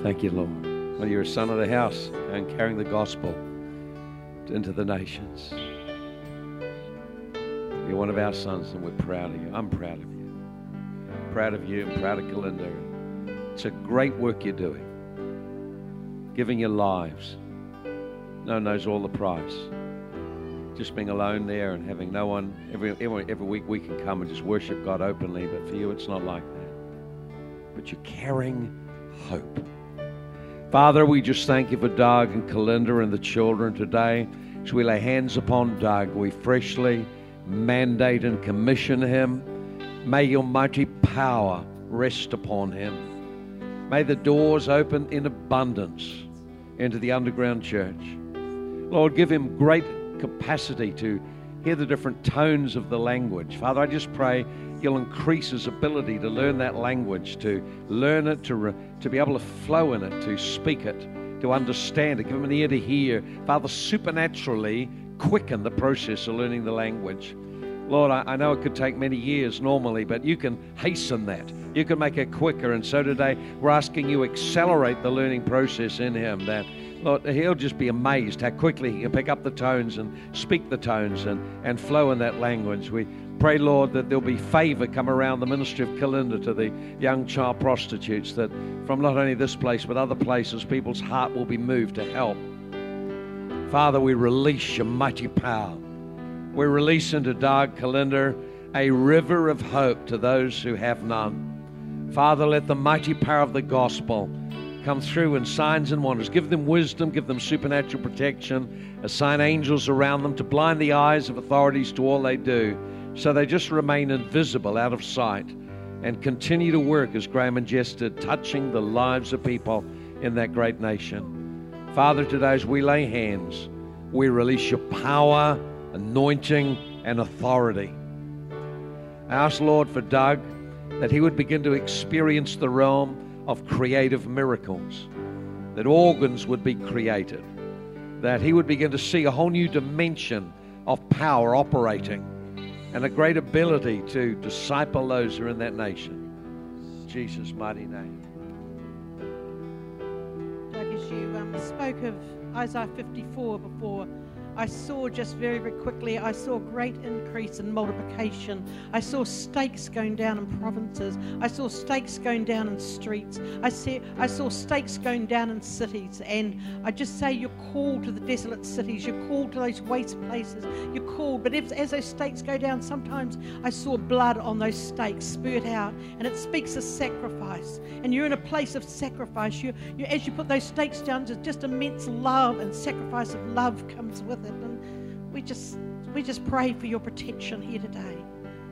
Speaker 3: Thank you, Lord. Well, you're a son of the house and carrying the gospel into the nations. You're one of our sons, and we're proud of you. I'm proud of you. Proud of you and proud of Kalinda. It's a great work you're doing. Giving your lives. No one knows all the price. Just being alone there and having no one. Every, every, every week we can come and just worship God openly, but for you it's not like that. But you're carrying hope. Father, we just thank you for Doug and Kalinda and the children today. As we lay hands upon Doug, we freshly mandate and commission him. May your mighty power rest upon him. May the doors open in abundance into the underground church. Lord, give him great capacity to hear the different tones of the language. Father, I just pray you'll increase his ability to learn that language, to learn it, to, re, to be able to flow in it, to speak it, to understand it. Give him an ear to hear. Father, supernaturally quicken the process of learning the language. Lord, I, I know it could take many years normally, but you can hasten that. You can make it quicker. And so today, we're asking you accelerate the learning process in him that Lord, he'll just be amazed how quickly he can pick up the tones and speak the tones and, and flow in that language. We Pray, Lord, that there'll be favor come around the ministry of Kalinda to the young child prostitutes, that from not only this place but other places, people's heart will be moved to help. Father, we release your mighty power. We release into Doug Kalinda a river of hope to those who have none. Father, let the mighty power of the gospel come through in signs and wonders. Give them wisdom, give them supernatural protection, assign angels around them to blind the eyes of authorities to all they do so they just remain invisible, out of sight, and continue to work, as Graham and Jess did, touching the lives of people in that great nation. Father, today as we lay hands, we release your power, anointing, and authority. I ask, Lord, for Doug that he would begin to experience the realm of creative miracles, that organs would be created, that he would begin to see a whole new dimension of power operating and a great ability to disciple those who are in that nation. Jesus' mighty name.
Speaker 4: Doug, as you um, spoke of Isaiah 54 before, I saw just very, very quickly, I saw great increase in multiplication. I saw stakes going down in provinces. I saw stakes going down in streets. I, see, I saw stakes going down in cities. And I just say you're called to the desolate cities. You're called to those waste places. You're called. But if, as those stakes go down, sometimes I saw blood on those stakes spurt out. And it speaks of sacrifice. And you're in a place of sacrifice. You, you, as you put those stakes down, just, just immense love and sacrifice of love comes with it And we just we just pray for your protection here today.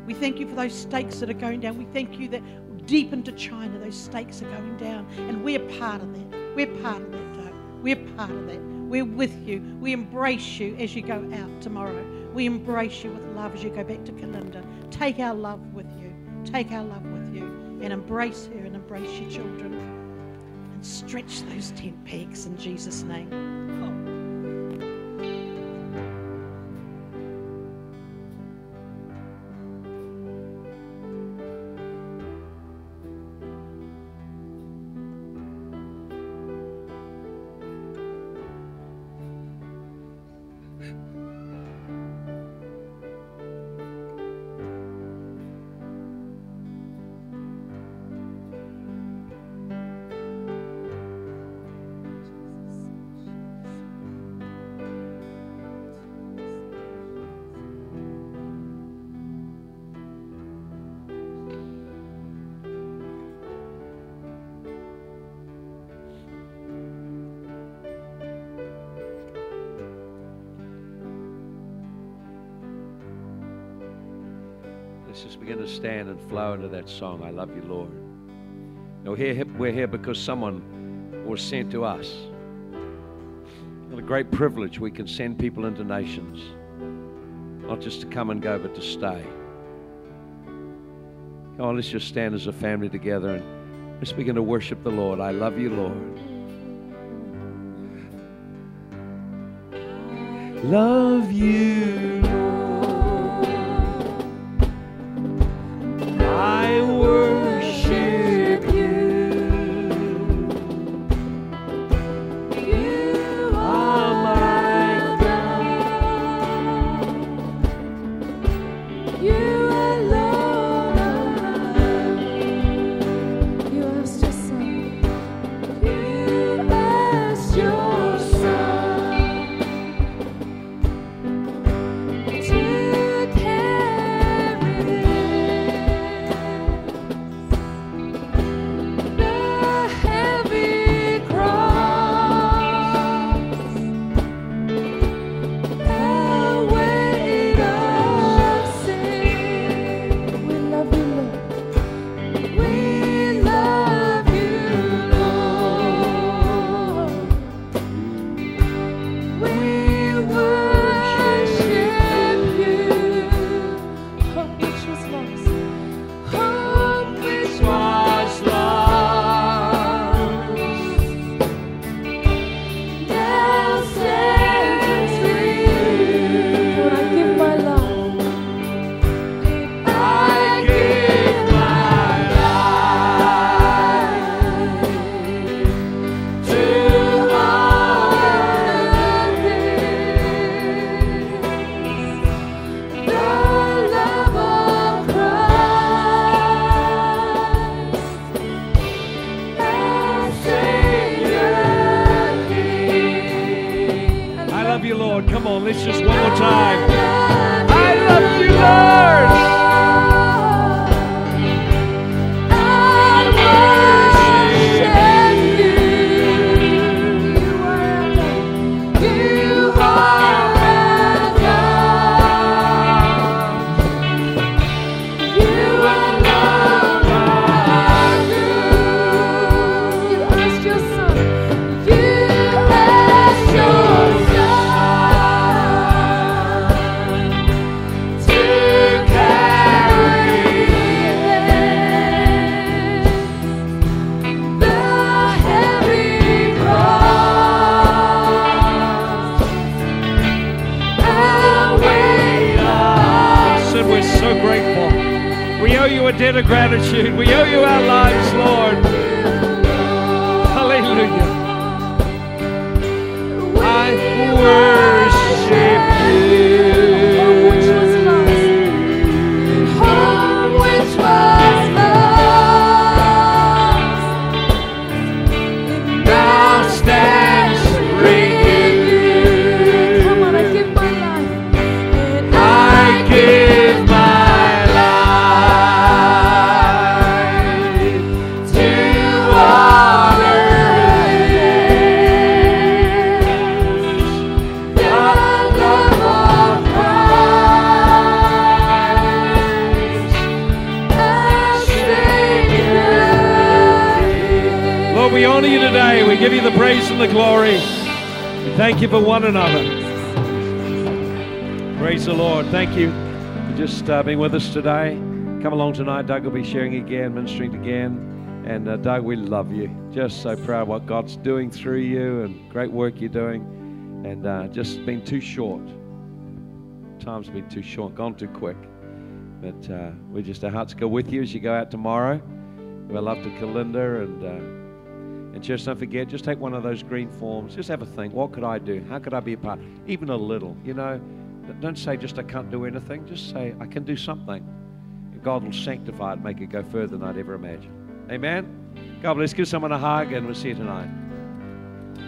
Speaker 4: We thank you for those stakes that are going down. We thank you that deep into China, those stakes are going down. And we're part of that. We're part of that, Doug. We're part of that. We're with you. We embrace you as you go out tomorrow. We embrace you with love as you go back to Kalinda. Take our love with you. Take our love with you. And embrace her and embrace your children. And stretch those tent pegs in Jesus' name.
Speaker 5: Flow into that song. I love you, Lord. No, here we're here because someone was sent to us. What a great privilege we can send people into nations, not just to come and go, but to stay. On, let's just stand as a family together and let's begin to worship the Lord. I love you, Lord. Love you, gratitude. We another. Praise the Lord. Thank you for just uh, being with us today. Come along tonight. Doug will be sharing again, ministering again. And uh, Doug, we love you. Just so proud what God's doing through you and great work you're doing. And uh, just been too short. Time's been too short, gone too quick. But uh, we just, our hearts go with you as you go out tomorrow. Our love to Kalinda and. And just don't forget, just take one of those green forms. Just have a think. What could I do? How could I be a part? Even a little, you know. Don't say just I can't do anything. Just say I can do something. And God will sanctify it, make it go further than I'd ever imagine. Amen. God bless. Give someone a hug, and we'll see you tonight.